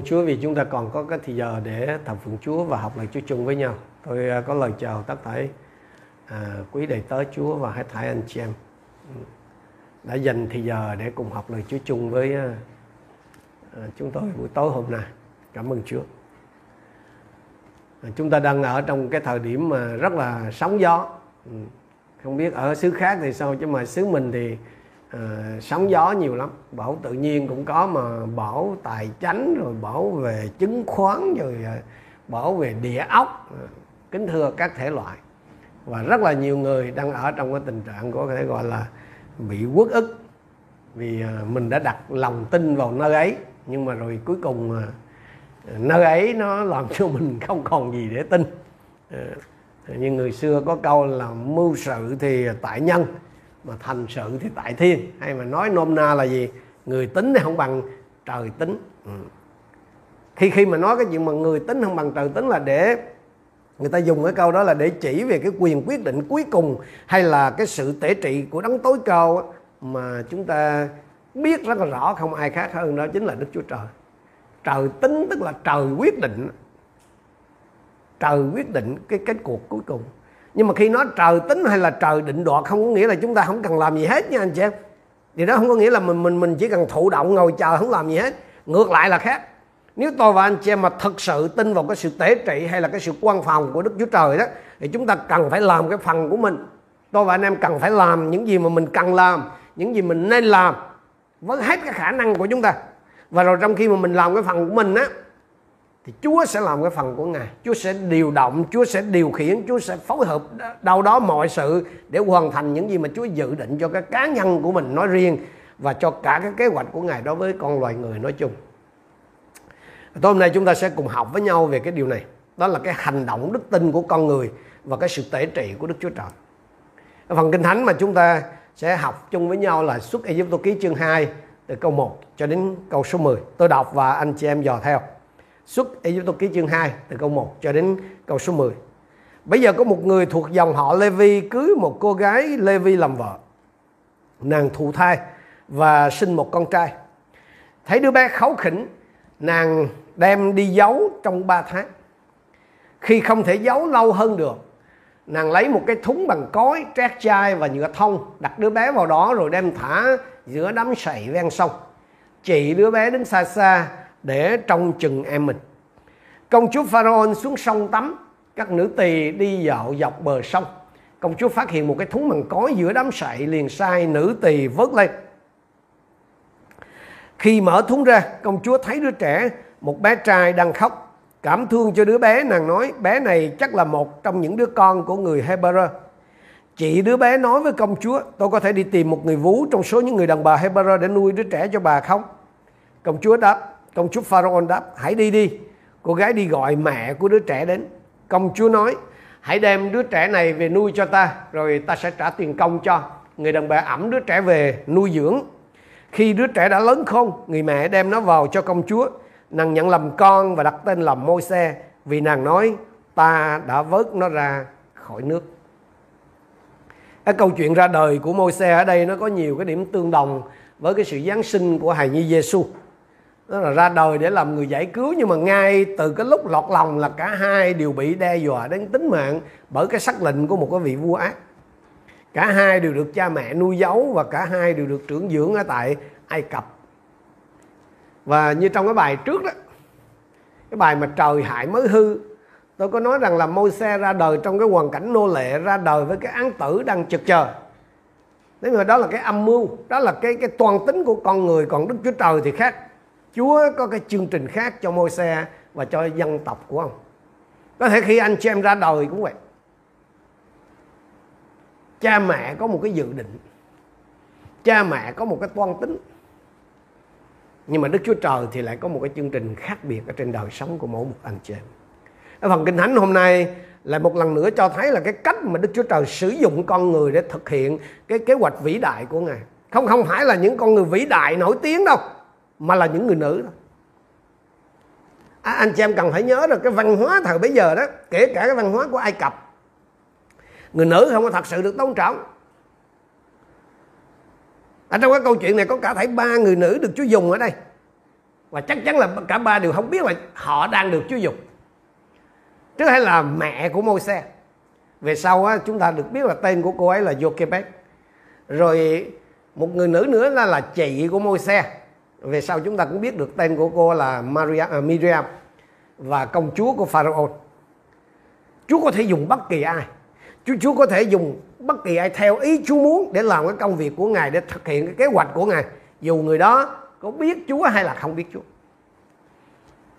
ơn Chúa vì chúng ta còn có cái thời giờ để thờ phượng Chúa và học lời Chúa chung với nhau. Tôi à, có lời chào tất cả à, quý đầy tớ Chúa và hết thảy anh chị em đã dành thời giờ để cùng học lời Chúa chung với à, à, chúng tôi buổi tối hôm nay. Cảm ơn Chúa. À, chúng ta đang ở trong cái thời điểm mà rất là sóng gió. Ừ, không biết ở xứ khác thì sao chứ mà xứ mình thì à, sóng gió nhiều lắm. Bảo tự nhiên cũng có mà bảo tài chánh rồi bảo về chứng khoán rồi ờ, bảo về địa ốc. À, kính thưa các thể loại. Và rất là nhiều người đang ở trong cái tình trạng có thể gọi là bị uất ức vì mình đã đặt lòng tin vào nơi ấy. Nhưng mà rồi cuối cùng nơi ấy nó làm cho mình không còn gì để tin. Như người xưa có câu là mưu sự thì tại nhân mà thành sự thì tại thiên. Hay mà nói nôm na là gì? Người tính thì không bằng trời tính. Ừ. khi khi mà nói cái chuyện mà người tính không bằng trời tính là để người ta dùng cái câu đó là để chỉ về cái quyền quyết định cuối cùng hay là cái sự tể trị của đấng tối cao mà chúng ta biết rất là rõ không ai khác hơn đó chính là đức chúa trời. Trời tính tức là trời quyết định. Trời quyết định cái kết cuộc cuối cùng nhưng mà khi nó trời tính hay là trời định đoạt không có nghĩa là chúng ta không cần làm gì hết nha anh chị em. Thì đó không có nghĩa là mình mình mình chỉ cần thụ động ngồi chờ không làm gì hết. Ngược lại là khác. Nếu tôi và anh chị em mà thật sự tin vào cái sự tế trị hay là cái sự quan phòng của Đức Chúa Trời đó, thì chúng ta cần phải làm cái phần của mình. Tôi và anh em cần phải làm những gì mà mình cần làm, những gì mình nên làm với hết cái khả năng của chúng ta. Và rồi trong khi mà mình làm cái phần của mình á thì Chúa sẽ làm cái phần của Ngài. Chúa sẽ điều động, Chúa sẽ điều khiển, Chúa sẽ phối hợp đâu đó mọi sự để hoàn thành những gì mà Chúa dự định cho cái cá nhân của mình nói riêng và cho cả cái kế hoạch của Ngài đối với con loài người nói chung. Tối hôm nay chúng ta sẽ cùng học với nhau về cái điều này. Đó là cái hành động đức tin của con người và cái sự tể trị của Đức Chúa Trời. Phần Kinh Thánh mà chúng ta sẽ học chung với nhau là xuất Ai Cập ký chương 2 từ câu 1 cho đến câu số 10. Tôi đọc và anh chị em dò theo. Xuất Ai Cập ký chương 2 từ câu 1 cho đến câu số 10. Bây giờ có một người thuộc dòng họ Levi cưới một cô gái Levi làm vợ. Nàng thụ thai và sinh một con trai. Thấy đứa bé kháu khỉnh, nàng đem đi giấu trong 3 tháng. Khi không thể giấu lâu hơn được, nàng lấy một cái thúng bằng cối, trét chai và nhựa thông, đặt đứa bé vào đó rồi đem thả giữa đám sậy ven sông. Chị đứa bé đứng xa xa để trông chừng em mình. Công chúa Pharaoh xuống sông tắm, các nữ tỳ đi dạo dọc bờ sông. Công chúa phát hiện một cái thúng bằng cói giữa đám sậy liền sai nữ tỳ vớt lên. Khi mở thúng ra, công chúa thấy đứa trẻ, một bé trai đang khóc. Cảm thương cho đứa bé, nàng nói bé này chắc là một trong những đứa con của người Hebrew. Chị đứa bé nói với công chúa, tôi có thể đi tìm một người vú trong số những người đàn bà Hebrew để nuôi đứa trẻ cho bà không? Công chúa đáp, Công chúa Pharaoh đáp, hãy đi đi. Cô gái đi gọi mẹ của đứa trẻ đến. Công chúa nói, hãy đem đứa trẻ này về nuôi cho ta, rồi ta sẽ trả tiền công cho. Người đàn bà ẩm đứa trẻ về nuôi dưỡng. Khi đứa trẻ đã lớn khôn, người mẹ đem nó vào cho công chúa. Nàng nhận làm con và đặt tên là môi xe vì nàng nói ta đã vớt nó ra khỏi nước. Cái câu chuyện ra đời của môi xe ở đây nó có nhiều cái điểm tương đồng với cái sự Giáng sinh của hài nhi Giêsu đó là ra đời để làm người giải cứu, nhưng mà ngay từ cái lúc lọt lòng là cả hai đều bị đe dọa đến tính mạng bởi cái sắc lệnh của một cái vị vua ác. Cả hai đều được cha mẹ nuôi giấu và cả hai đều được trưởng dưỡng ở tại Ai Cập. Và như trong cái bài trước đó, cái bài mà trời hại mới hư, tôi có nói rằng là môi xe ra đời trong cái hoàn cảnh nô lệ, ra đời với cái án tử đang trực chờ. Thế mà đó là cái âm mưu, đó là cái cái toàn tính của con người, còn đức chúa trời thì khác. Chúa có cái chương trình khác cho môi xe và cho dân tộc của ông. Có thể khi anh chị em ra đời cũng vậy. Cha mẹ có một cái dự định. Cha mẹ có một cái toan tính. Nhưng mà Đức Chúa Trời thì lại có một cái chương trình khác biệt ở trên đời sống của mỗi một anh chị em. Ở phần Kinh Thánh hôm nay lại một lần nữa cho thấy là cái cách mà Đức Chúa Trời sử dụng con người để thực hiện cái kế hoạch vĩ đại của Ngài. Không không phải là những con người vĩ đại nổi tiếng đâu mà là những người nữ đó. À, anh chị em cần phải nhớ được cái văn hóa thời bây giờ đó kể cả cái văn hóa của ai cập người nữ không có thật sự được tôn trọng. Ở trong cái câu chuyện này có cả thảy ba người nữ được Chúa dùng ở đây. Và chắc chắn là cả ba đều không biết là họ đang được Chúa dùng. Trước hay là mẹ của môi xe về sau á, chúng ta được biết là tên của cô ấy là Jochebed. Rồi một người nữ nữa là là chị của môi xe về sau chúng ta cũng biết được tên của cô là Maria, uh, Miriam và công chúa của Pharaoh Chúa có thể dùng bất kỳ ai. Chúa, Chúa có thể dùng bất kỳ ai theo ý Chúa muốn để làm cái công việc của Ngài để thực hiện cái kế hoạch của Ngài. Dù người đó có biết Chúa hay là không biết Chúa.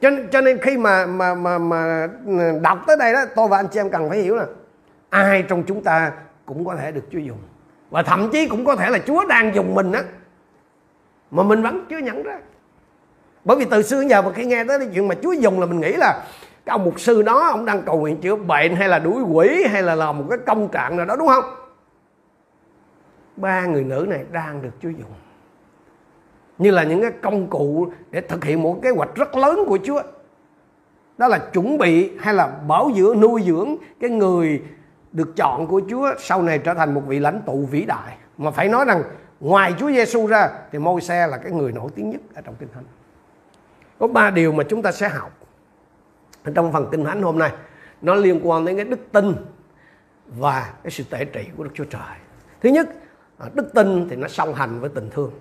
Cho, cho nên khi mà mà mà mà ừ, đọc tới đây đó tôi và anh chị em cần phải hiểu là ai trong chúng ta cũng có thể được Chúa dùng. Và thậm chí cũng có thể là Chúa đang dùng mình á mà mình vẫn chưa nhận ra. Bởi vì từ xưa đến giờ mà khi nghe tới cái chuyện mà Chúa dùng là mình nghĩ là cái ông mục sư đó, ông đang cầu nguyện chữa bệnh hay là đuổi quỷ hay là làm một cái công trạng nào đó, đúng không? Ba người nữ này đang được Chúa dùng. Như là những cái công cụ để thực hiện một kế hoạch rất lớn của Chúa. Đó là chuẩn bị hay là bảo dưỡng, nuôi dưỡng cái người được chọn của Chúa sau này trở thành một vị lãnh tụ vĩ đại. Mà phải nói rằng ngoài Chúa Giêsu ra, thì Môi-se là cái người nổi tiếng nhất ở trong kinh thánh. Có ba điều mà chúng ta sẽ học trong phần kinh thánh hôm nay. Nó liên quan đến cái đức tin và cái sự tể trị của Đức Chúa Trời. Thứ nhất à, đức tin thì nó song hành với tình thương.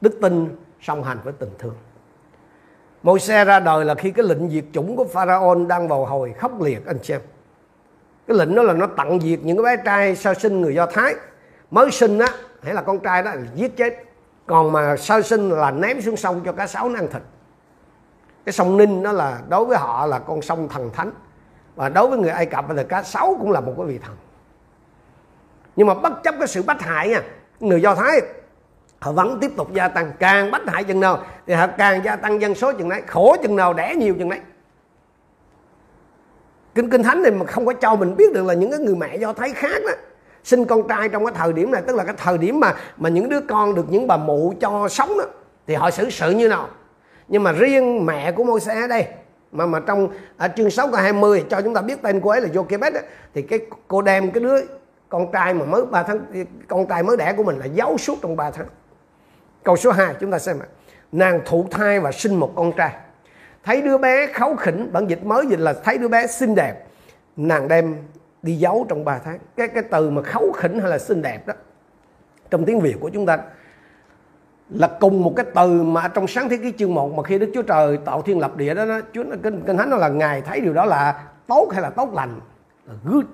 Đức tin song hành với tình thương. Môi xe ra đời là khi cái lệnh diệt chủng của Pharaoh đang vào hồi khốc liệt, anh xem cái lệnh đó là nó tặng diệt những cái bé trai sơ sinh người Do Thái. Mới sinh á hay là con trai đó là giết chết. Còn mà sơ sinh là ném xuống sông cho cá sấu nó ăn thịt. Cái sông Ninh nó là đối với họ là con sông thần thánh. Và đối với người Ai Cập thì cá sấu cũng là một cái vị thần. Nhưng mà bất chấp cái sự bách hại nha, người Do Thái, họ vẫn tiếp tục gia tăng. Càng bách hại chừng nào thì họ càng gia tăng dân số chừng đấy khổ chừng nào đẻ nhiều chừng đấy kinh kinh thánh này mà không có cho mình biết được là những cái người mẹ do thái khác đó sinh con trai trong cái thời điểm này, tức là cái thời điểm mà mà những đứa con được những bà mụ cho sống đó, thì họ xử sự như nào? Nhưng mà riêng mẹ của môi xe đây, mà mà trong ở chương 6 câu 20 cho chúng ta biết tên cô ấy là Jochebed thì cái cô đem cái đứa con trai mà mới 3 tháng, con trai mới đẻ của mình là giấu suốt trong 3 tháng. Câu số 2 chúng ta xem ạ. Nàng thụ thai và sinh một con trai. Thấy đứa bé kháu khỉnh, bản dịch mới dịch là thấy đứa bé xinh đẹp. Nàng đem đi giấu trong 3 tháng. Cái cái từ mà kháu khỉnh hay là xinh đẹp đó trong tiếng Việt của chúng ta là cùng một cái từ mà trong sáng thế ký chương 1 mà khi Đức Chúa Trời tạo thiên lập địa đó, đó Chúa kinh, kinh thánh nó là ngài thấy điều đó là tốt hay là tốt lành? Là good.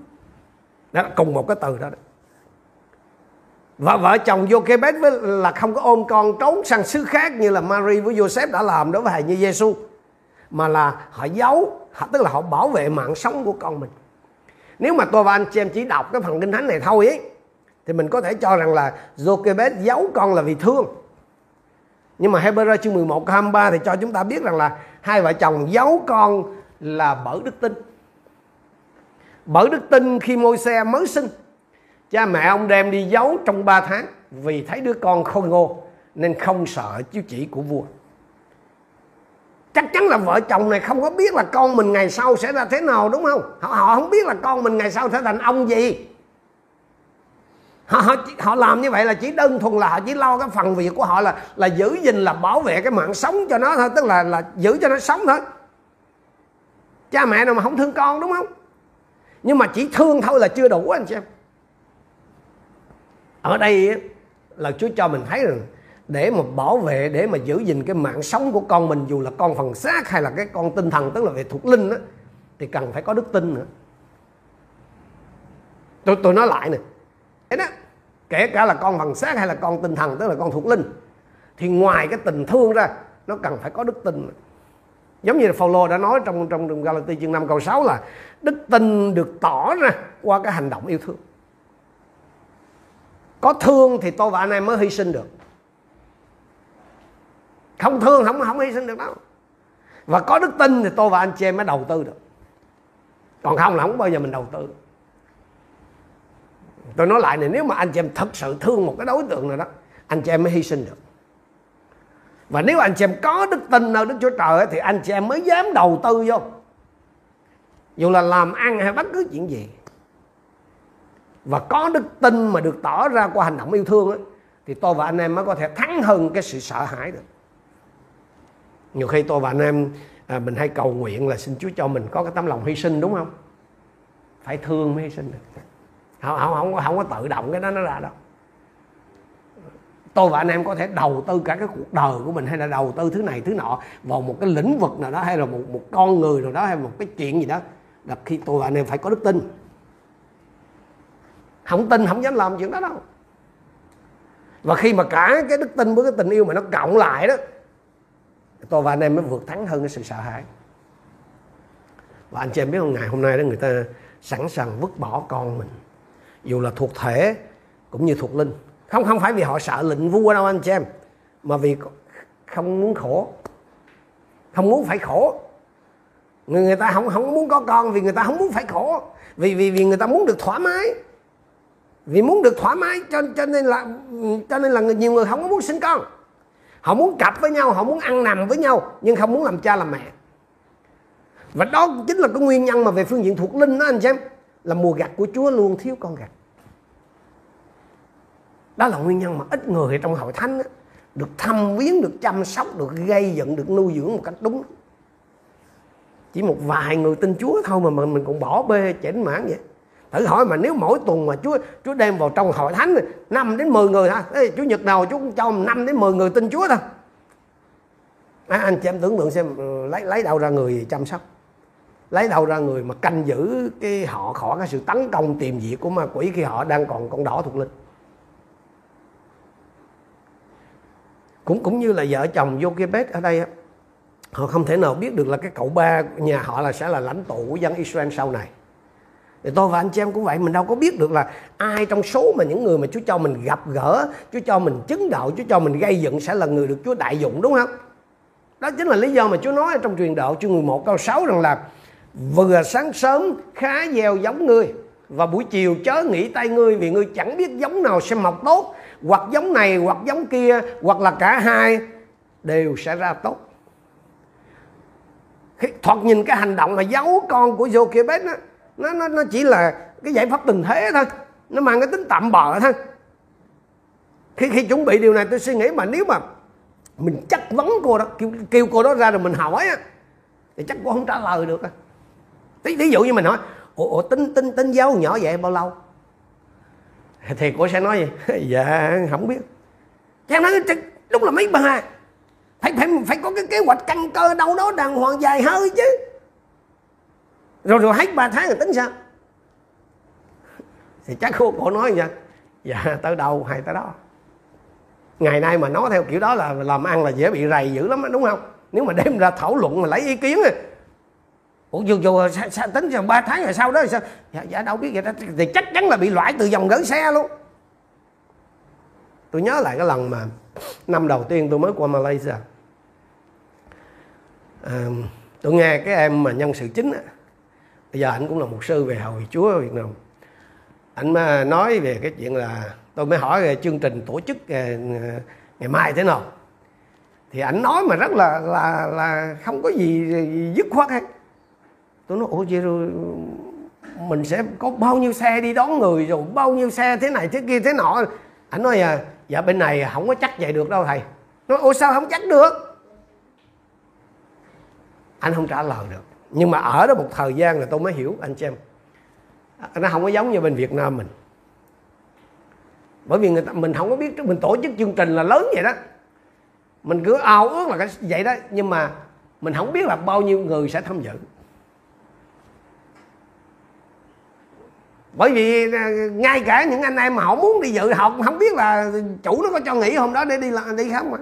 Đó là cùng một cái từ đó, đó. và vợ chồng vô kê bét với là không có ôm con trốn sang xứ khác như là Mary với Joseph đã làm đối với hài như Giêsu mà là họ giấu tức là họ bảo vệ mạng sống của con mình nếu mà tôi và anh chị em chỉ đọc cái phần kinh thánh này thôi ấy, thì mình có thể cho rằng là Jochebed giấu con là vì thương. Nhưng mà Hebrew chương 11 câu 23 thì cho chúng ta biết rằng là hai vợ chồng giấu con là bởi đức tin. Bởi đức tin khi môi xe mới sinh, cha mẹ ông đem đi giấu trong 3 tháng vì thấy đứa con khôi ngô nên không sợ chiếu chỉ của vua chắc chắn là vợ chồng này không có biết là con mình ngày sau sẽ ra thế nào đúng không? Họ, họ không biết là con mình ngày sau sẽ thành ông gì. Họ, họ họ làm như vậy là chỉ đơn thuần là họ chỉ lo cái phần việc của họ là là giữ gìn là bảo vệ cái mạng sống cho nó thôi tức là là giữ cho nó sống thôi. Cha mẹ nào mà không thương con đúng không? Nhưng mà chỉ thương thôi là chưa đủ anh xem ở đây là Chúa cho mình thấy rằng để mà bảo vệ để mà giữ gìn cái mạng sống của con mình dù là con phần xác hay là cái con tinh thần tức là về thuộc linh đó, thì cần phải có đức tin nữa. Tôi tôi nói lại nè. Thế đó kể cả là con phần xác hay là con tinh thần tức là con thuộc linh thì ngoài cái tình thương ra nó cần phải có đức tin nữa. giống như là Phaolô đã nói trong trong, trong Galati chương 5 câu 6 là đức tin được tỏ ra qua cái hành động yêu thương. Có thương thì tôi và anh em mới hy sinh được không thương không không hy sinh được đâu. Và có đức tin thì tôi và anh chị em mới đầu tư được. Còn không là không bao giờ mình đầu tư. Tôi nói lại này nếu mà anh chị em thật sự thương một cái đối tượng nào đó anh chị em mới hy sinh được. Và nếu anh chị em có đức tin nơi Đức Chúa Trời thì anh chị em mới dám đầu tư vô. Dù là làm ăn hay bất cứ chuyện gì. Và có đức tin mà được tỏ ra qua hành động yêu thương ấy, thì tôi và anh em mới có thể thắng hơn cái sự sợ hãi được nhiều khi tôi và anh em à, mình hay cầu nguyện là xin Chúa cho mình có cái tấm lòng hy sinh đúng không? Phải thương mới hy sinh được. Không không không, không có tự động cái đó nó ra đâu. Tôi và anh em có thể đầu tư cả cái cuộc đời của mình hay là đầu tư thứ này thứ nọ vào một cái lĩnh vực nào đó hay là một một con người nào đó hay một cái chuyện gì đó là khi tôi và anh em phải có đức tin. Không tin không dám làm chuyện đó đâu. Và khi mà cả cái đức tin với cái tình yêu mà nó cộng lại đó tôi và anh em mới vượt thắng hơn cái sự sợ hãi. Và anh chị em biết không, ngày hôm nay đó người ta sẵn sàng vứt bỏ con mình. Dù là thuộc thể cũng như thuộc linh. Không không phải vì họ sợ lệnh vua đâu anh chị em, mà vì không muốn khổ. Không muốn phải khổ. Người người ta không không muốn có con vì người ta không muốn phải khổ. Vì vì vì người ta muốn được thoải mái. Vì muốn được thoải mái cho cho nên là cho nên là nhiều người không có muốn sinh con họ muốn cặp với nhau họ muốn ăn nằm với nhau nhưng không muốn làm cha làm mẹ. Và đó chính là cái nguyên nhân mà về phương diện thuộc linh đó anh xem là mùa gặt của Chúa luôn thiếu con gặt. Đó là nguyên nhân mà ít người trong hội thánh đó, được thăm viếng được chăm sóc được gây dựng được nuôi dưỡng một cách đúng. Chỉ một vài người tin Chúa thôi mà mình mình cũng bỏ bê chảnh mãn vậy thử hỏi mà nếu mỗi tuần mà Chúa Chúa đem vào trong hội thánh 5 đến 10 người ha Ê, Chúa Nhật nào Chúa cũng cho 5 đến 10 người tin Chúa thôi. À, anh chị em tưởng tượng xem ừ, lấy lấy đâu ra người chăm sóc? Lấy đâu ra người mà canh giữ cái họ khỏi cái sự tấn công tìm diệt của ma quỷ khi họ đang còn con đỏ thuộc linh? Cũng cũng như là vợ chồng vô kia bếp ở đây họ không thể nào biết được là cái cậu ba nhà họ là sẽ là lãnh tụ của dân Israel sau này thì tôi và anh chị em cũng vậy, mình đâu có biết được là ai trong số mà những người mà Chúa cho mình gặp gỡ, Chúa cho mình chứng đạo, Chúa cho mình gây dựng sẽ là người được Chúa đại dụng, đúng không? Đó chính là lý do mà Chúa nói trong truyền đạo, chương 11 câu 6 rằng là, vừa sáng sớm, khá gieo giống ngươi, và buổi chiều chớ nghĩ tay ngươi, vì ngươi chẳng biết giống nào sẽ mọc tốt. Hoặc giống này, hoặc giống kia, hoặc là cả hai đều sẽ ra tốt. Thoạt nhìn cái hành động mà giấu con của Jochebed á nó, nó nó chỉ là cái giải pháp tình thế thôi. Nó mang cái tính tạm bợ thôi. Khi khi chuẩn bị điều này tôi suy nghĩ mà nếu mà mình chắc vấn cô đó kêu, kêu cô đó ra rồi mình hỏi á thì chắc cô không trả lời được thí thí dụ như mình hỏi ủa, ủa tính tính tính giáo nhỏ vậy bao lâu? Thì cô sẽ nói gì? Dạ không biết. Cha nói đúng là mấy bà. Phải phải phải có cái kế hoạch căn cơ đâu đó đàng hoàng dài hơi chứ rồi rồi hết ba tháng rồi tính sao? Thì chắc cô cổ nói nha, dạ tới đâu hay tới đó. Ngày nay mà nói theo kiểu đó là làm ăn là dễ bị rầy dữ lắm đúng không? Nếu mà đem ra thảo luận mà lấy ý kiến ủa dù dù sao, sao tính rồi ba tháng rồi sau đó sao? Dạ, dạ đâu biết vậy đó. Thì chắc chắn là bị loại từ dòng gửi xe luôn. Tôi nhớ lại cái lần mà năm đầu tiên tôi mới qua Malaysia. À, tôi nghe cái em mà nhân sự chính á bây giờ anh cũng là một sư về hội chúa ở Việt Nam. Anh mà nói về cái chuyện là tôi mới hỏi về chương trình tổ chức ngày, mai thế nào. Thì anh nói mà rất là là là không có gì, gì dứt khoát hết. Tôi nói ủa vậy rồi mình sẽ có bao nhiêu xe đi đón người rồi bao nhiêu xe thế này thế kia thế nọ. Anh nói à dạ bên này không có chắc vậy được đâu thầy. Nói ủa sao không chắc được? Anh không trả lời được nhưng mà ở đó một thời gian là tôi mới hiểu, anh chị em. Nó không có giống như bên Việt Nam mình. Bởi vì người ta, mình không có biết, mình tổ chức chương trình là lớn vậy đó. Mình cứ ao ước là cái vậy đó. Nhưng mà mình không biết là bao nhiêu người sẽ tham dự. Bởi vì ờ, ngay cả những anh em mà họ muốn đi dự học không biết là chủ nó có cho nghỉ hôm đó để đi đi không mà.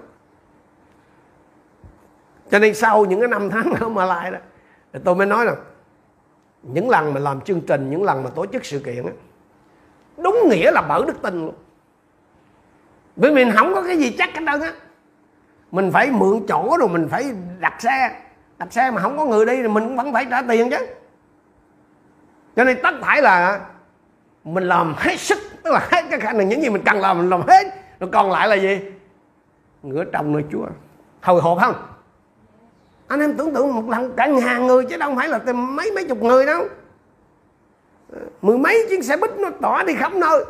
Cho nên sau những cái năm tháng ở mà lại đó thì tôi mới nói là những lần mà làm chương trình, những lần mà tổ chức sự kiện á, đúng nghĩa là bởi đức tin luôn. Bởi vì mình không có cái gì chắc hết trơn á. Mình phải mượn chỗ rồi mình phải đặt xe. Đặt xe mà không có người đi thì mình cũng vẫn phải trả tiền chứ. Cho nên tất phải là mình làm hết sức, tức là hết cái khả năng những gì mình cần làm, mình làm hết. Rồi còn lại là gì? Ngửa trong nơi chúa. Hồi hộp không? Anh em tưởng tượng một lần, cả ngàn người chứ đâu phải là mấy mấy chục người đâu. Mười mấy chiếc xe bít nó tỏa đi khắp nơi.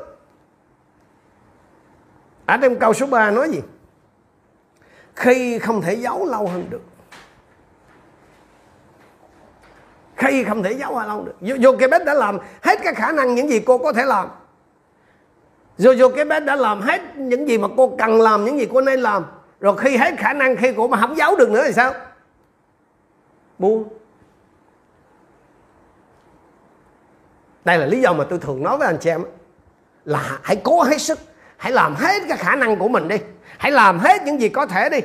Ở trong câu số 3 nói gì? Khi không thể giấu lâu hơn được. Khi không thể giấu lâu được. Dù cái đã làm hết các khả năng những gì cô có thể làm. Dù dù cái đã làm hết những gì mà cô cần làm, những gì cô nên làm. Rồi khi hết khả năng, khi cô mà không giấu được nữa thì sao? Buông. Đây là lý do mà tôi thường nói với anh chị em là hãy cố hết sức, hãy làm hết cái khả năng của mình đi, hãy làm hết những gì có thể đi,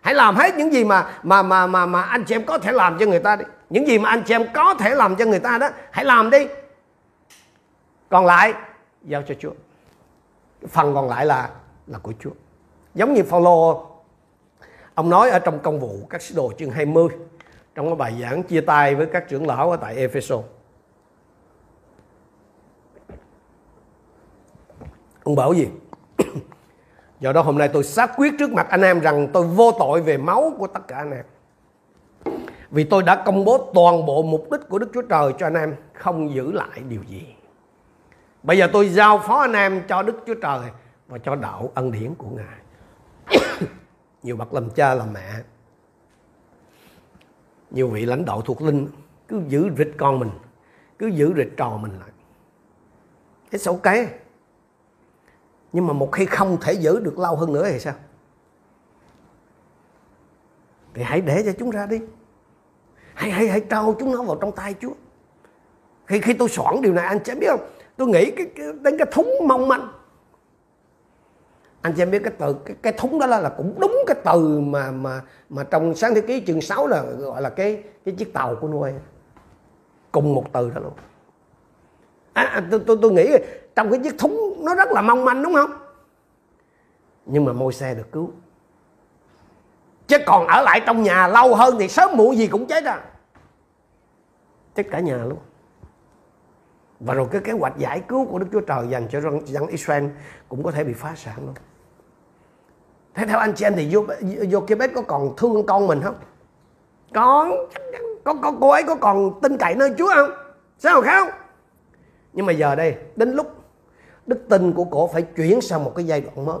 hãy làm hết những gì mà mà mà mà mà anh chị em có thể làm cho người ta đi. Những gì mà anh chị em có thể làm cho người ta đó, hãy làm đi. Còn lại, giao cho Chúa. Phần còn lại là là của Chúa. Giống như Phaolô, ông nói ở trong công vụ các sứ đồ chương 20 trong cái bài giảng chia tay với các trưởng lão ở tại Ephesos ông bảo gì do đó hôm nay tôi xác quyết trước mặt anh em rằng tôi vô tội về máu của tất cả anh em vì tôi đã công bố toàn bộ mục đích của Đức Chúa Trời cho anh em không giữ lại điều gì. Bây giờ tôi giao phó anh em cho Đức Chúa Trời và cho đạo ân điển của Ngài. nhiều bậc làm cha làm mẹ, nhiều vị lãnh đạo thuộc linh cứ giữ rịch con mình, cứ giữ rịch trò mình lại. Cái xấu cái. Nhưng mà một khi không thể giữ được lâu hơn nữa thì sao? Thì hãy để cho chúng ra đi. Hãy hãy hãy trao chúng nó vào trong tay Chúa. Khi khi tôi soạn điều này anh sẽ biết không? Tôi nghĩ cái, cái đến cái thúng mong manh anh chị em biết cái từ cái, cái thúng đó là, là cũng đúng cái từ mà mà mà trong sáng thế ký chương 6 là gọi là cái cái chiếc tàu của Noe cùng một từ đó luôn. À, à, tôi, tôi tôi nghĩ trong cái chiếc thúng nó rất là mong manh đúng không? Nhưng mà môi xe được cứu. Chứ còn ở lại trong nhà lâu hơn thì sớm muộn gì cũng chết à. Chết cả nhà luôn. Và rồi cái kế hoạch giải cứu của Đức Chúa Trời dành cho dân Israel cũng có thể bị phá sản luôn thế theo anh chị em thì bếp có còn thương con mình không? Còn. Có, có cô ấy có còn tin cậy nơi Chúa không? Sao không nhưng mà giờ đây đến lúc đức tin của cổ phải chuyển sang một cái giai đoạn mới.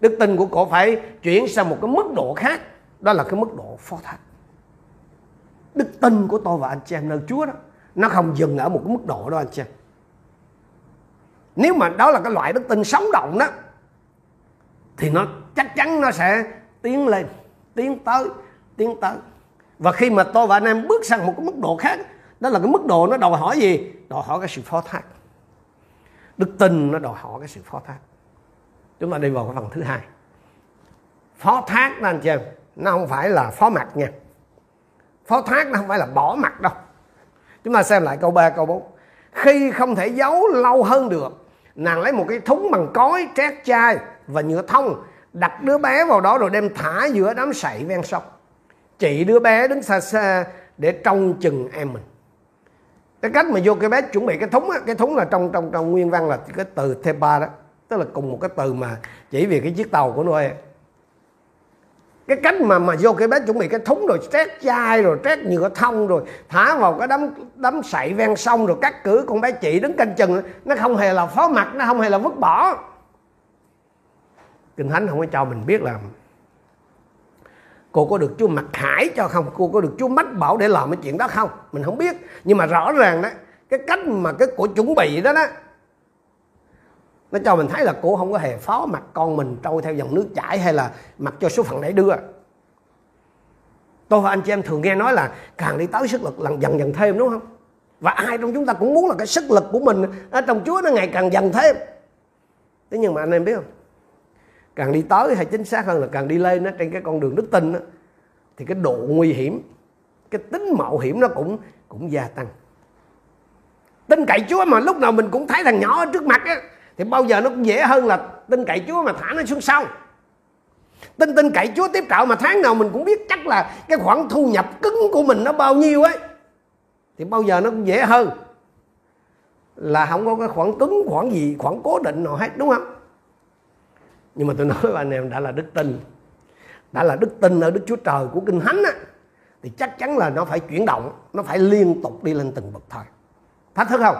Đức tin của cổ phải chuyển sang một cái mức độ khác. Đó là cái mức độ phó thác. Đức tin của tôi và anh chị em nơi Chúa đó nó không dừng ở một cái mức độ đó anh chị em. Nếu mà đó là cái loại đức tin sống động đó thì nó chắc chắn nó sẽ tiến lên, tiến tới tiến tới. Và khi mà tôi và anh em bước sang một cái mức độ khác, đó là cái mức độ nó đòi hỏi gì? Đòi hỏi cái sự phó thác. Đức tin nó đòi hỏi cái sự phó thác. Chúng ta đi vào cái phần thứ hai. Phó thác đó anh chị em, nó không phải là phó mặt nha. Phó thác nó không phải là bỏ mặt đâu. Chúng ta xem lại câu 3 câu 4 khi không thể giấu, lâu hơn được, nàng lấy một cái thúng bằng cối, trét chai và nhựa thông đặt đứa bé vào đó rồi đem thả giữa đám sậy ven sông. Chị đứa bé đứng xa xa để trông chừng em mình. Cái cách mà vô cái bé chuẩn bị cái thúng á, cái thúng là trong trong trong nguyên văn là cái từ thepa đó. Tức là cùng một cái từ mà chỉ vì cái chiếc tàu của Noe cái cách mà mà vô cái bé chuẩn bị cái thúng rồi trét chai rồi trét nhựa thông rồi thả vào cái đám đám sậy ven sông rồi cắt cử con bé chị đứng canh chừng nó không hề là phó mặt, nó không hề là vứt bỏ kinh thánh không có cho mình biết là cô có được Chúa mặc khải cho không? Cô có được Chúa mách bảo để làm cái chuyện đó không? Mình không biết. Nhưng mà rõ ràng đó, cái cách mà cái của chuẩn bị đó đó, nó cho mình thấy là cô không có hề phó mặt con mình trôi theo dòng nước chảy hay là mặc cho số phận để đưa. Tôi và anh chị em thường nghe nói là càng đi tới sức lực lần dần dần thêm, đúng không? Và ai trong chúng ta cũng muốn là cái sức lực của mình ở trong Chúa nó ngày càng dần thêm. Thế nhưng mà anh em biết không? Càng đi tới hay chính xác hơn là càng đi lên nó trên cái con đường đức tin đó, thì cái độ nguy hiểm cái tính mạo hiểm nó cũng cũng gia tăng. Tin cậy Chúa mà lúc nào mình cũng thấy thằng nhỏ ở trước mặt á thì bao giờ nó cũng dễ hơn là tin cậy Chúa mà thả nó xuống sau. Tin tin cậy Chúa tiếp trợ mà tháng nào mình cũng biết chắc là cái khoản thu nhập cứng của mình nó bao nhiêu ấy thì bao giờ nó cũng dễ hơn. Là không có cái khoản cứng khoản gì khoản cố định nào hết đúng không? Nhưng mà tôi nói với anh em, đã là đức tin. Đã là đức tin ở đức chúa trời của kinh thánh á, thì chắc chắn là nó phải chuyển động, nó phải liên tục đi lên từng bậc thôi thách thức không?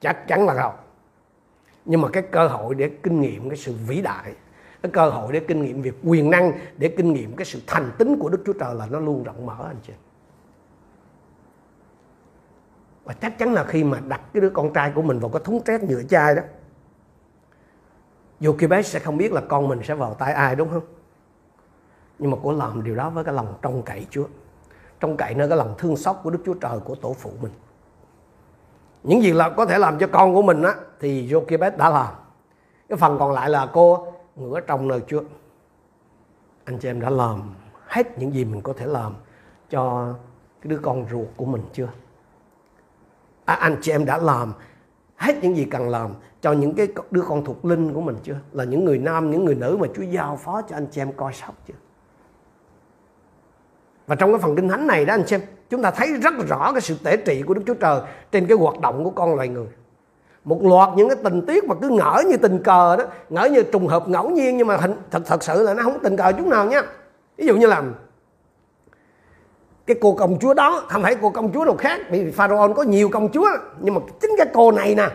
Chắc chắn là không. Nhưng mà cái cơ hội để kinh nghiệm cái sự vĩ đại, cái cơ hội để kinh nghiệm việc quyền năng, để kinh nghiệm cái sự thành tính của Đức Chúa Trời là nó luôn rộng mở, anh chị. Và chắc chắn là khi mà đặt cái đứa con trai của mình vào cái thúng trét nhựa chai đó dù khi bé sẽ không biết là con mình sẽ vào tay ai đúng không? Nhưng mà cô làm điều đó với cái lòng trông cậy Chúa. Trông cậy nơi cái lòng thương xót của Đức Chúa Trời của tổ phụ mình. Những gì là có thể làm cho con của mình á thì Jochebed đã làm. Cái phần còn lại là cô ngửa trong nơi Chúa. Anh chị em đã làm hết những gì mình có thể làm cho cái đứa con ruột của mình chưa? À, anh chị em đã làm hết những gì cần làm cho những cái đứa con thuộc linh của mình chưa? Là những người nam, những người nữ mà Chúa giao phó cho anh chị em coi sóc chưa? Và trong cái phần kinh thánh này đó, anh xem chúng ta thấy rất rõ cái sự tể trị của Đức Chúa Trời trên cái hoạt động của con loài người. Một loạt những cái tình tiết mà cứ ngỡ như tình cờ đó, ngỡ như trùng hợp ngẫu nhiên, nhưng mà thật thật sự là nó không tình cờ chút nào nha. Ví dụ như là cái cô công chúa đó, không phải cô công chúa nào khác vì pharaoh có nhiều công chúa, nhưng mà chính cái cô này nè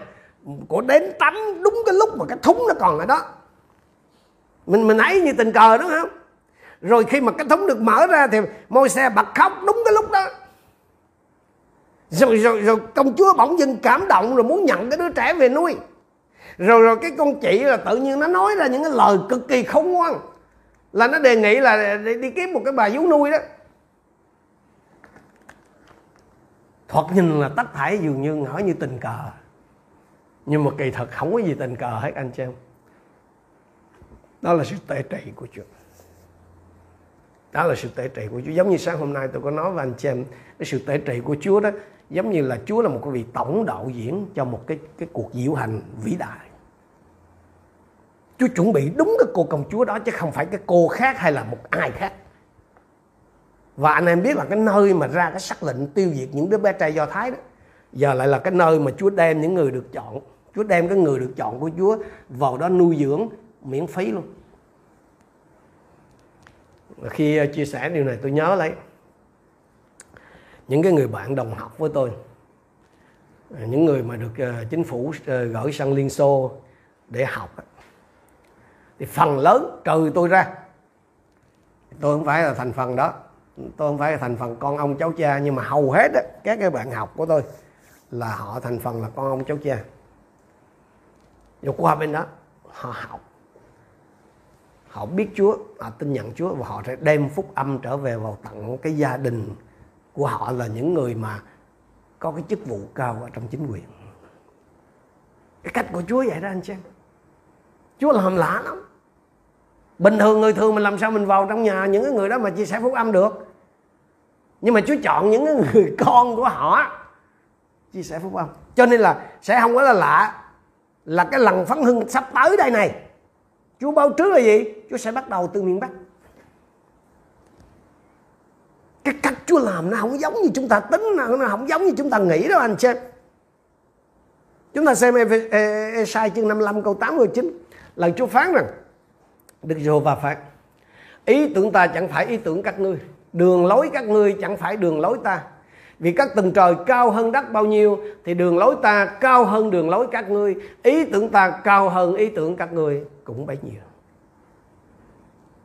của đến tắm đúng cái lúc mà cái thúng nó còn ở đó. Mình mình ấy như tình cờ đúng không? Rồi khi mà cái thúng được mở ra thì môi xe bật khóc đúng cái lúc đó. Rồi, rồi, rồi công chúa bỗng dưng cảm động rồi muốn nhận cái đứa trẻ về nuôi. Rồi rồi cái con chị là tự nhiên nó nói ra những cái lời cực kỳ khôn ngoan. Là nó đề nghị là đi, đi kiếm một cái bà vú nuôi đó. Thoạt nhìn là tất thảy dường như ngỡ như tình cờ nhưng mà kỳ thật không có gì tình cờ hết, anh chị em. Đó là sự tệ trị của Chúa. Đó là sự tệ trị của Chúa. Giống như sáng hôm nay tôi có nói với anh chị em, cái sự tệ trị của Chúa đó, giống như là Chúa là một cái vị tổng đạo diễn cho một cái cái cuộc diễu hành vĩ đại. Chúa chuẩn bị đúng cái cô công chúa đó, chứ không phải cái cô khác hay là một ai khác. Và anh em biết là cái nơi mà ra cái sắc lệnh tiêu diệt những đứa bé trai do thái đó giờ lại là cái nơi mà Chúa đem những người được chọn. Chúa đem cái người được chọn của Chúa vào đó nuôi dưỡng miễn phí luôn. Khi ờ, chia sẻ điều này tôi nhớ lấy những cái người bạn đồng học với tôi. Ờ, những người mà được ờ, chính phủ gửi sang Liên Xô để học thì phần lớn trừ tôi ra. Tôi không phải là thành phần đó. Tôi không phải là thành phần con ông cháu cha nhưng mà hầu hết á, các cái bạn học của tôi là họ thành phần là con ông cháu cha. Rồi qua bên đó, họ học. Họ biết Chúa, họ tin nhận Chúa và họ sẽ đem phúc âm trở về vào tận cái gia đình của họ là những người mà có cái chức vụ cao ở trong chính quyền. Cái cách của Chúa vậy đó anh xem Chúa làm lạ lắm. Bình thường người thường mình làm sao mình vào trong nhà những người đó mà chia sẻ phúc âm được. Nhưng mà Chúa chọn những người con của họ chia sẻ phúc âm cho nên là sẽ không có là lạ là cái lần phấn hưng sắp tới đây này, Chúa báo trước là gì? Chúa sẽ bắt đầu từ miền Bắc. Cái cách Chúa làm nó không giống như chúng ta tính, nó không giống như chúng ta nghĩ đâu anh xem. Chúng ta xem Esai chương 55 câu 8 câu 9 lần Chúa phán rằng, Đức rồi và phán, ý tưởng ta chẳng phải ý tưởng các ngươi, đường lối các ngươi chẳng phải đường lối ta vì các tầng trời cao hơn đất bao nhiêu, thì đường lối ta cao hơn đường lối các ngươi. Ý tưởng ta cao hơn ý tưởng các ngươi cũng bấy nhiêu.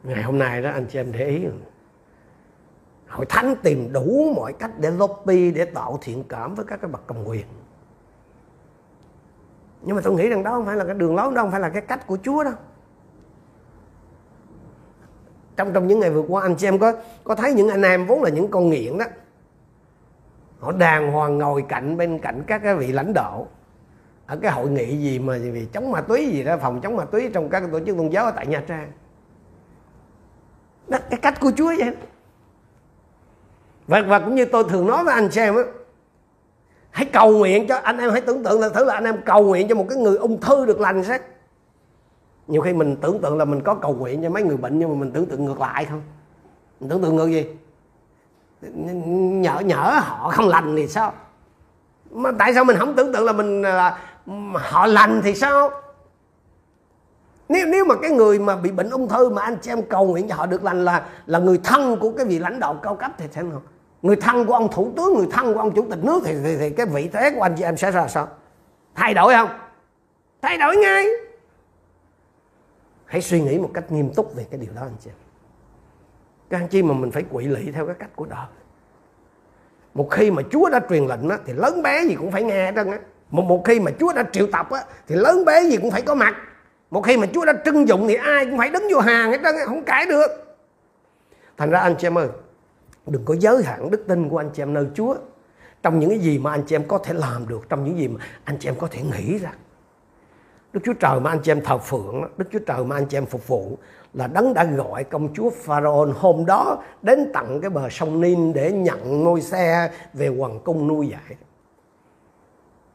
Ngày hôm nay đó, anh chị em để ý. Hội thánh tìm đủ mọi cách để lobby, để tạo thiện cảm với các cái bậc cầm quyền. Nhưng mà tôi nghĩ rằng đó không phải là cái đường lối, đó không phải là cái cách của Chúa đâu. Trong trong những ngày vừa qua, anh chị em có có thấy những anh em vốn là những con nghiện đó họ đàng hoàng ngồi cạnh bên cạnh các cái vị lãnh đạo. Ở cái hội nghị gì mà vì chống ma túy gì đó phòng chống ma túy trong các tổ chức tôn giáo ở tại Nha Trang. Đó, cái cách của Chúa vậy. Và, và cũng như tôi thường nói với anh xem á hãy cầu nguyện cho anh em hãy tưởng tượng là thử là anh em cầu nguyện cho một cái người ung thư được lành xét nhiều khi mình tưởng tượng là mình có cầu nguyện cho mấy người bệnh nhưng mà mình tưởng tượng ngược lại không? Mình tưởng tượng ngược gì? Nhỡ nhỡ họ không lành thì sao? Mà tại sao mình không tưởng tượng là mình là họ lành thì sao? Nếu nếu mà cái người mà bị bệnh ung thư mà anh chị em cầu nguyện cho họ được lành là là người thân của cái vị lãnh đạo cao cấp thì thế nào? Người thân của ông thủ tướng người thân của ông chủ tịch nước thì thì, thì cái vị thế của anh chị em sẽ ra sao? Thay đổi không? Thay đổi ngay. Hãy suy nghĩ một cách nghiêm túc về cái điều đó anh chị các anh chị mà mình phải quỵ lị theo cái cách của đời một khi mà Chúa đã truyền lệnh á, thì lớn bé gì cũng phải nghe trơn á. Một một khi mà Chúa đã triệu tập á, thì lớn bé gì cũng phải có mặt. Một khi mà Chúa đã trưng dụng thì ai cũng phải đứng vô hàng hết trơn á, không cãi được. Thành ra anh chị em ơi đừng có giới hạn đức tin của anh chị em nơi Chúa. Trong những cái gì mà anh chị em có thể làm được trong những gì mà anh chị em có thể nghĩ ra. Đức Chúa Trời mà anh chị em thờ phượng Đức Chúa Trời mà anh chị em phục vụ là đấng đã gọi công chúa Pharaoh hôm đó đến tận cái bờ sông Nin để nhận ngôi xe về hoàng cung nuôi dạy.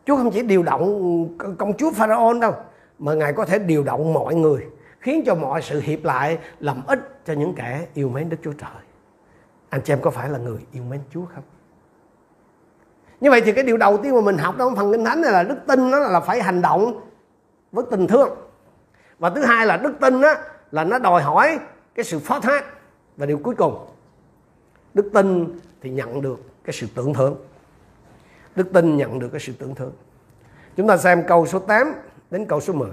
Chúa không chỉ điều động công chúa Pharaoh đâu mà Ngài có thể điều động mọi người khiến cho mọi sự hiệp lại làm ích cho những kẻ yêu mến Đức Chúa Trời. Anh chị em có phải là người yêu mến Chúa không? Như vậy thì cái điều đầu tiên mà mình học trong phần Kinh Thánh này là đức tin nó là phải hành động với tình thương. Và thứ hai là đức tin á, là nó đòi hỏi cái sự phó thác. Và điều cuối cùng, đức tin thì nhận được cái sự tưởng thưởng. Đức tin nhận được cái sự tưởng thưởng. Chúng ta xem câu số 8 đến câu số 10.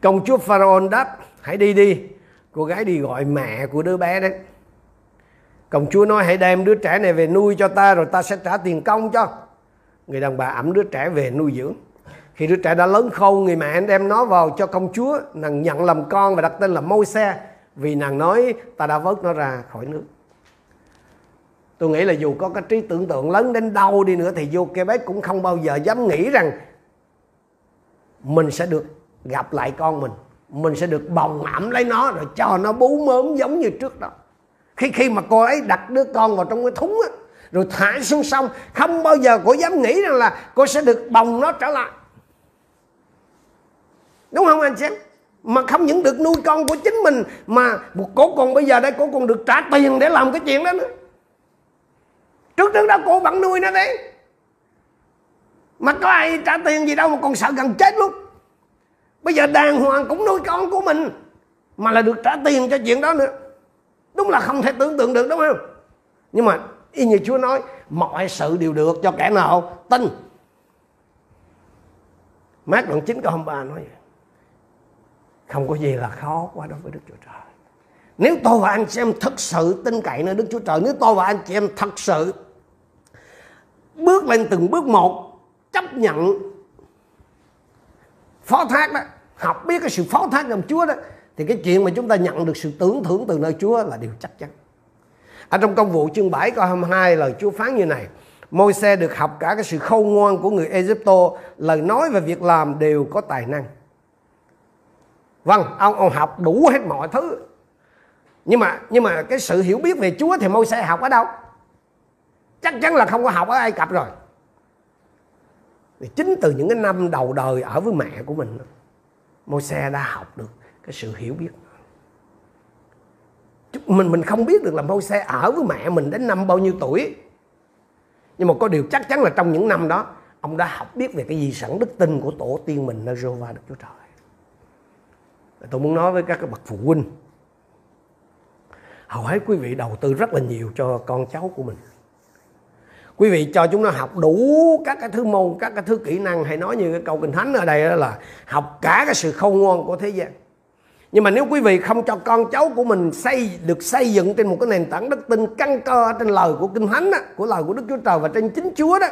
Công chúa Pharaoh đáp, hãy đi đi. Cô gái đi gọi mẹ của đứa bé đấy. Công chúa nói hãy đem đứa trẻ này về nuôi cho ta rồi ta sẽ trả tiền công cho. Người đàn bà ẩm đứa trẻ về nuôi dưỡng. Khi đứa trẻ đã lớn khôn, người mẹ đem nó vào cho công chúa. Nàng nhận làm con và đặt tên là môi xe. Vì nàng nói ta đã vớt nó ra khỏi nước. Tôi nghĩ là dù có cái trí tưởng tượng lớn đến đâu đi nữa thì vô cái bé cũng không bao giờ dám nghĩ rằng mình sẽ được gặp lại con mình. Mình sẽ được bồng ẩm lấy nó rồi cho nó bú mớm giống như trước đó khi khi mà cô ấy đặt đứa con vào trong cái thúng á, rồi thả xuống sông không bao giờ cô dám nghĩ rằng là cô sẽ được bồng nó trở lại đúng không anh xem mà không những được nuôi con của chính mình, mà một còn bây giờ đây cổ còn được trả tiền để làm cái chuyện đó nữa. Trước trước đó cổ vẫn nuôi nó đấy. Mà có ai trả tiền gì đâu, mà còn sợ gần chết luôn. Bây giờ đàng hoàng cũng nuôi con của mình, mà là được trả tiền cho chuyện đó nữa. Đúng là không thể tưởng tượng được, đúng không? Nhưng mà y như Chúa nói, mọi sự đều được cho kẻ nào tin. Mát đoạn 9 câu 23 nói vậy. Không có gì là khó quá đối với Đức Chúa Trời Nếu tôi và anh chị em thật sự tin cậy nơi Đức Chúa Trời Nếu tôi và anh chị em thật sự Bước lên từng bước một Chấp nhận Phó thác đó Học biết cái sự phó thác trong Chúa đó thì cái chuyện mà chúng ta nhận được sự tưởng thưởng từ nơi Chúa là điều chắc chắn. Ở trong công vụ chương 7 câu 22 lời Chúa phán như này. Môi xe được học cả cái sự khôn ngoan của người Egypto, lời nói và việc làm đều có tài năng. Vâng, ông ông học đủ hết mọi thứ. Nhưng mà nhưng mà cái sự hiểu biết về Chúa thì môi xe học ở đâu? Chắc chắn là không có học ở Ai Cập rồi. Thì chính từ những cái năm đầu đời ở với mẹ của mình, môi xe đã học được cái sự hiểu biết mình mình không biết được là môi xe ở với mẹ mình đến năm bao nhiêu tuổi nhưng mà có điều chắc chắn là trong những năm đó ông đã học biết về cái di sản đức tin của tổ tiên mình nơi Jehovah Đức Chúa Trời tôi muốn nói với các bậc phụ huynh hầu hết quý vị đầu tư rất là nhiều cho con cháu của mình. Quý vị cho chúng nó học đủ các cái thứ môn các cái thứ kỹ năng hay nói như cái câu kinh thánh ở đây đó là học cả cái sự khôn ngoan của thế gian. Nhưng mà nếu quý vị không cho con cháu của mình xây được xây dựng trên một cái nền tảng đức tin căn cơ trên lời của kinh thánh đó, của lời của đức chúa trời và trên chính chúa đó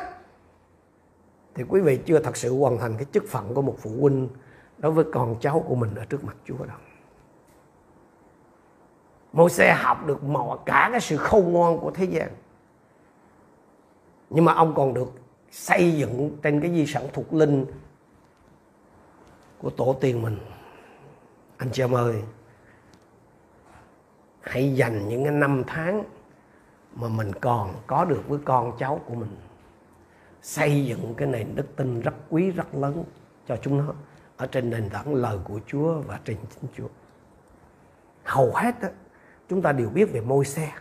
thì quý vị chưa thật sự hoàn thành cái chức phận của một phụ huynh đối với con cháu của mình ở trước mặt chúa đâu môi xe học được mọi cả cái sự khôn ngoan của thế gian. Nhưng mà ông còn được xây dựng trên cái di sản thuộc linh của tổ tiên mình. Anh chị em ơi, hãy dành những cái năm tháng mà mình còn có được với con cháu của mình, xây dựng cái nền đức tin rất quý, rất lớn cho chúng nó ở trên nền tảng lời của Chúa và trên chính Chúa. Hầu hết đó, chúng ta đều biết về môi xe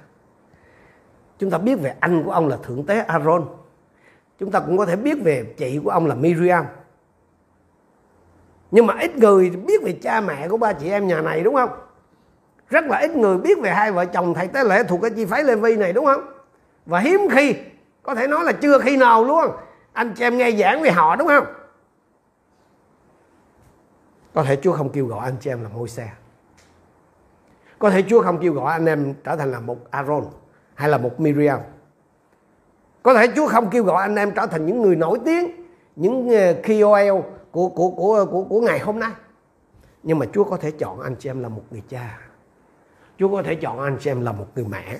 chúng ta biết về anh của ông là thượng tế Aaron. Chúng ta cũng có thể biết về chị của ông là Miriam. Nhưng mà ít người biết về cha mẹ của ba chị em nhà này đúng không? Rất là ít người biết về hai vợ chồng thầy tế lễ thuộc cái chi phái lê vi này đúng không? Và hiếm khi có thể nói là chưa khi nào luôn. Anh chị em nghe giảng về họ đúng không? Có thể Chúa không kêu gọi anh chị em là môi xe. Có thể Chúa không kêu gọi anh em trở thành là một Aaron hay là một Miriam. Có thể Chúa không kêu gọi anh em trở thành những người nổi tiếng, những ờ, KOL của của của của của ngày hôm nay. Nhưng mà Chúa có thể chọn anh chị em là một người cha. Chúa có thể chọn anh chị em là một người mẹ.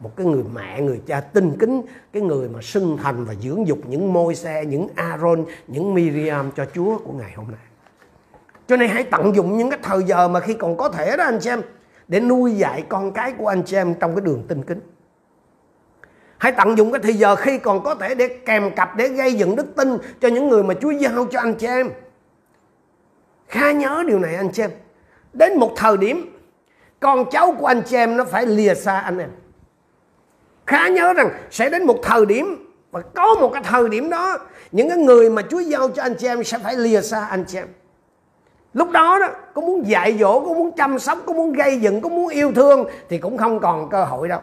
Một cái người mẹ, người cha tinh kính, cái người mà sinh thành và dưỡng dục những môi xe, những Aaron, những Miriam cho Chúa của ngày hôm nay cho nên hãy tận dụng những cái thời giờ mà khi còn có thể đó anh chị em, để nuôi dạy con cái của anh chị em trong cái đường tinh kính. Hãy tận dụng cái thời giờ khi còn có thể để kèm cặp, để gây dựng đức tin cho những người mà Chúa giao cho anh chị em. Khá nhớ điều này anh chị em. Đến một thời điểm, con cháu của anh chị em nó phải lìa xa anh em. Khá nhớ rằng sẽ đến một thời điểm, và có một cái thời điểm đó, những cái người mà Chúa giao cho anh chị em sẽ phải lìa xa anh chị em lúc đó đó, có muốn dạy dỗ, có muốn chăm sóc, có muốn gây dựng, có muốn yêu thương thì cũng không còn cơ hội đâu.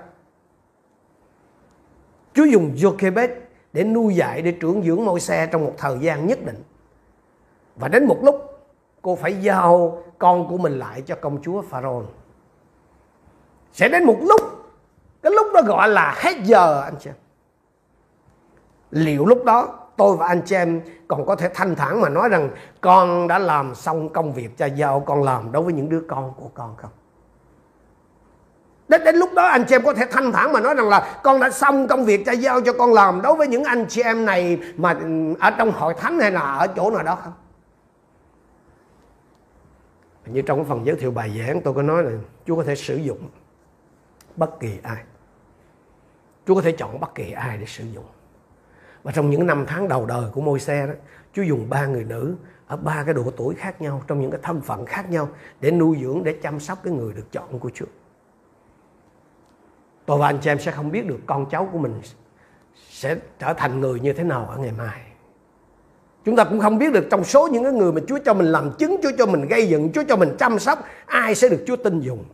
Chúa dùng Jochebed để nuôi dạy, để trưởng dưỡng môi xe trong một thời gian nhất định. Và đến một lúc, cô phải giao con của mình lại cho công chúa Pharaoh sẽ đến một lúc, cái lúc đó gọi là hết giờ, anh chị liệu lúc đó tôi và anh chị em còn có thể thanh thản mà nói rằng con đã làm xong công việc cha giao con làm đối với những đứa con của con không? Đến đến lúc đó anh chị em có thể thanh thản mà nói rằng là con đã xong công việc cha giao cho con làm đối với những anh chị em này mà ừ, ở trong hội thánh hay là ở chỗ nào đó không? Như trong cái phần giới thiệu bài giảng tôi có nói là Chúa có thể sử dụng bất kỳ ai. Chúa có thể chọn bất kỳ ai để sử dụng và trong những năm tháng đầu đời của môi xe đó, Chúa dùng ba người nữ ở ba cái độ tuổi khác nhau, trong những cái thân phận khác nhau để nuôi dưỡng, để chăm sóc cái người được chọn của Chúa. Tôi và anh chị em sẽ không biết được con cháu của mình sẽ trở thành người như thế nào ở ngày mai. Chúng ta cũng không biết được trong số những cái người mà Chúa cho mình làm chứng, Chúa cho mình gây dựng, Chúa cho mình chăm sóc, ai sẽ được Chúa tin dùng?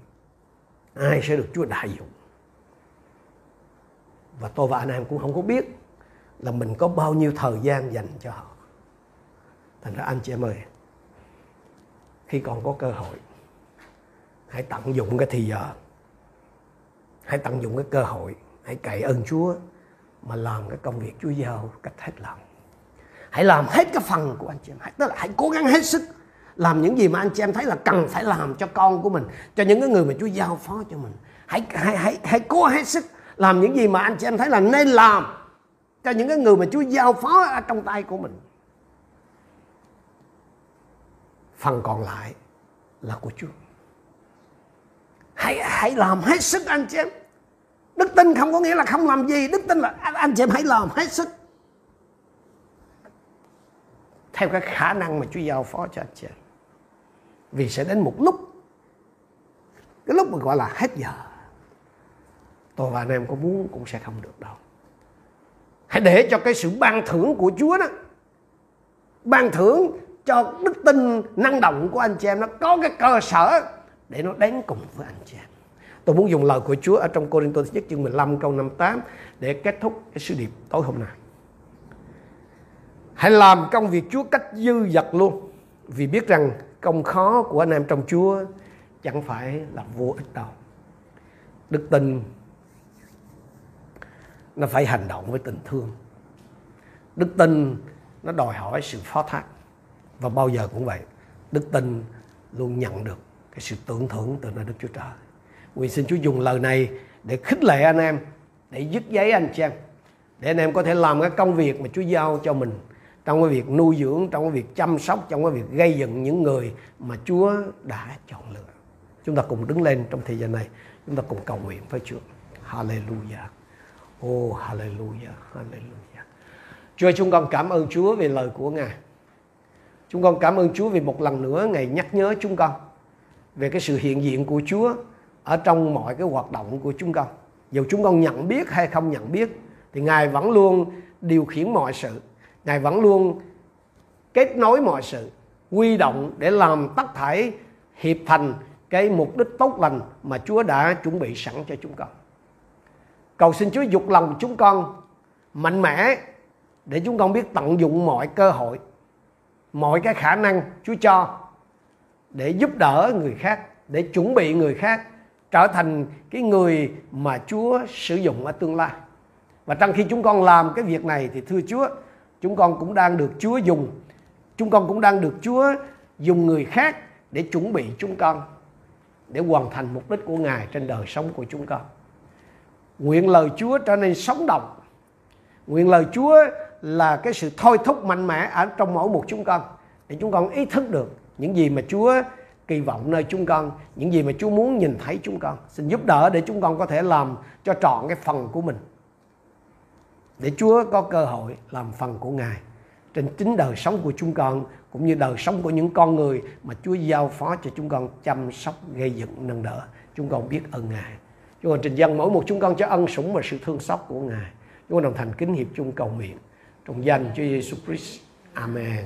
Ai sẽ được Chúa đại dụng? Và tôi và anh em cũng không có biết là mình có bao nhiêu thời gian dành cho họ. Thành ra anh chị em ơi khi còn có cơ hội hãy tận dụng cái thì giờ. Hãy tận dụng cái cơ hội hãy cậy ơn Chúa mà làm cái công việc Chúa giao cách hết lòng. Hãy làm hết cái phần của anh chị em. Hãy, tức là hãy cố gắng hết sức làm những gì mà anh chị em thấy là cần phải làm cho con của mình cho những cái người mà Chúa giao phó cho mình. Hãy hãy hãy hãy cố hết sức làm những gì mà anh chị em thấy là nên làm cho những cái người mà Chúa giao phó ở trong tay của mình. Phần còn lại là của Chúa. Hãy hãy làm hết sức anh chị em. Đức tin không có nghĩa là không làm gì. Đức tin là anh, anh chị em hãy làm hết sức. Theo cái khả năng mà Chúa giao phó cho anh chị em. Vì sẽ đến một lúc cái lúc mà gọi là hết giờ tôi và anh em có muốn cũng sẽ không được đâu hãy để cho cái sự ban thưởng của Chúa đó, ban thưởng cho đức tin, năng động của anh chị em nó có cái cơ sở để nó đến cùng với anh chị em. Tôi muốn dùng lời của Chúa ở trong Cô Rinh Tô nhất chương 15 câu 58 để kết thúc cái sứ điệp tối hôm nay. Hãy làm công việc Chúa cách dư dật luôn, vì biết rằng công khó của anh em trong Chúa chẳng phải là vô ích đâu. Đức tin nó phải hành động với tình thương đức tin nó đòi hỏi sự phó thác và bao giờ cũng vậy đức tin luôn nhận được cái sự tưởng thưởng từ nơi Đức Chúa Trời. Nguyện xin Chúa dùng lời này để khích lệ anh em, để dứt giấy anh chị em, để anh em có thể làm cái công việc mà Chúa giao cho mình trong cái việc nuôi dưỡng, trong cái việc chăm sóc, trong cái việc gây dựng những người mà Chúa đã chọn lựa. Chúng ta cùng đứng lên trong thời gian này, chúng ta cùng cầu nguyện với Chúa. Hallelujah. Oh, hallelujah, hallelujah. Chúa chúng con cảm ơn Chúa về lời của Ngài. Chúng con cảm ơn Chúa vì một lần nữa Ngài nhắc nhớ chúng con về cái sự hiện diện của Chúa ở trong mọi cái hoạt động của chúng con. Dù chúng con nhận biết hay không nhận biết thì Ngài vẫn luôn điều khiển mọi sự. Ngài vẫn luôn kết nối mọi sự, quy động để làm tất thảy hiệp thành cái mục đích tốt lành mà Chúa đã chuẩn bị sẵn cho chúng con. Cầu xin Chúa dục lòng chúng con mạnh mẽ để chúng con biết tận dụng mọi cơ hội, mọi cái khả năng Chúa cho để giúp đỡ người khác để chuẩn bị người khác trở thành cái người mà Chúa sử dụng ở tương lai và trong khi chúng con làm cái việc này thì thưa Chúa chúng con cũng đang được Chúa dùng chúng con cũng đang được Chúa dùng người khác để chuẩn bị chúng con để hoàn thành mục đích của Ngài trên đời sống của chúng con. Nguyện lời Chúa trở nên sống động. Nguyện lời Chúa là cái sự thôi thúc mạnh mẽ ở trong mỗi một chúng con để chúng con ý thức được những gì mà Chúa kỳ vọng nơi chúng con, những gì mà Chúa muốn nhìn thấy chúng con. Xin giúp đỡ để chúng con có thể làm cho trọn cái phần của mình. Để Chúa có cơ hội làm phần của Ngài trên chính đời sống của chúng con cũng như đời sống của những con người mà Chúa giao phó cho chúng con chăm sóc, gây dựng, nâng đỡ. Chúng con biết ơn Ngài. Chúng con trình dân mỗi một chúng con cho ân sủng và sự thương xót của Ngài. Chúng con đồng thành kính hiệp chung cầu nguyện. Trong danh Chúa Giêsu Christ. Amen.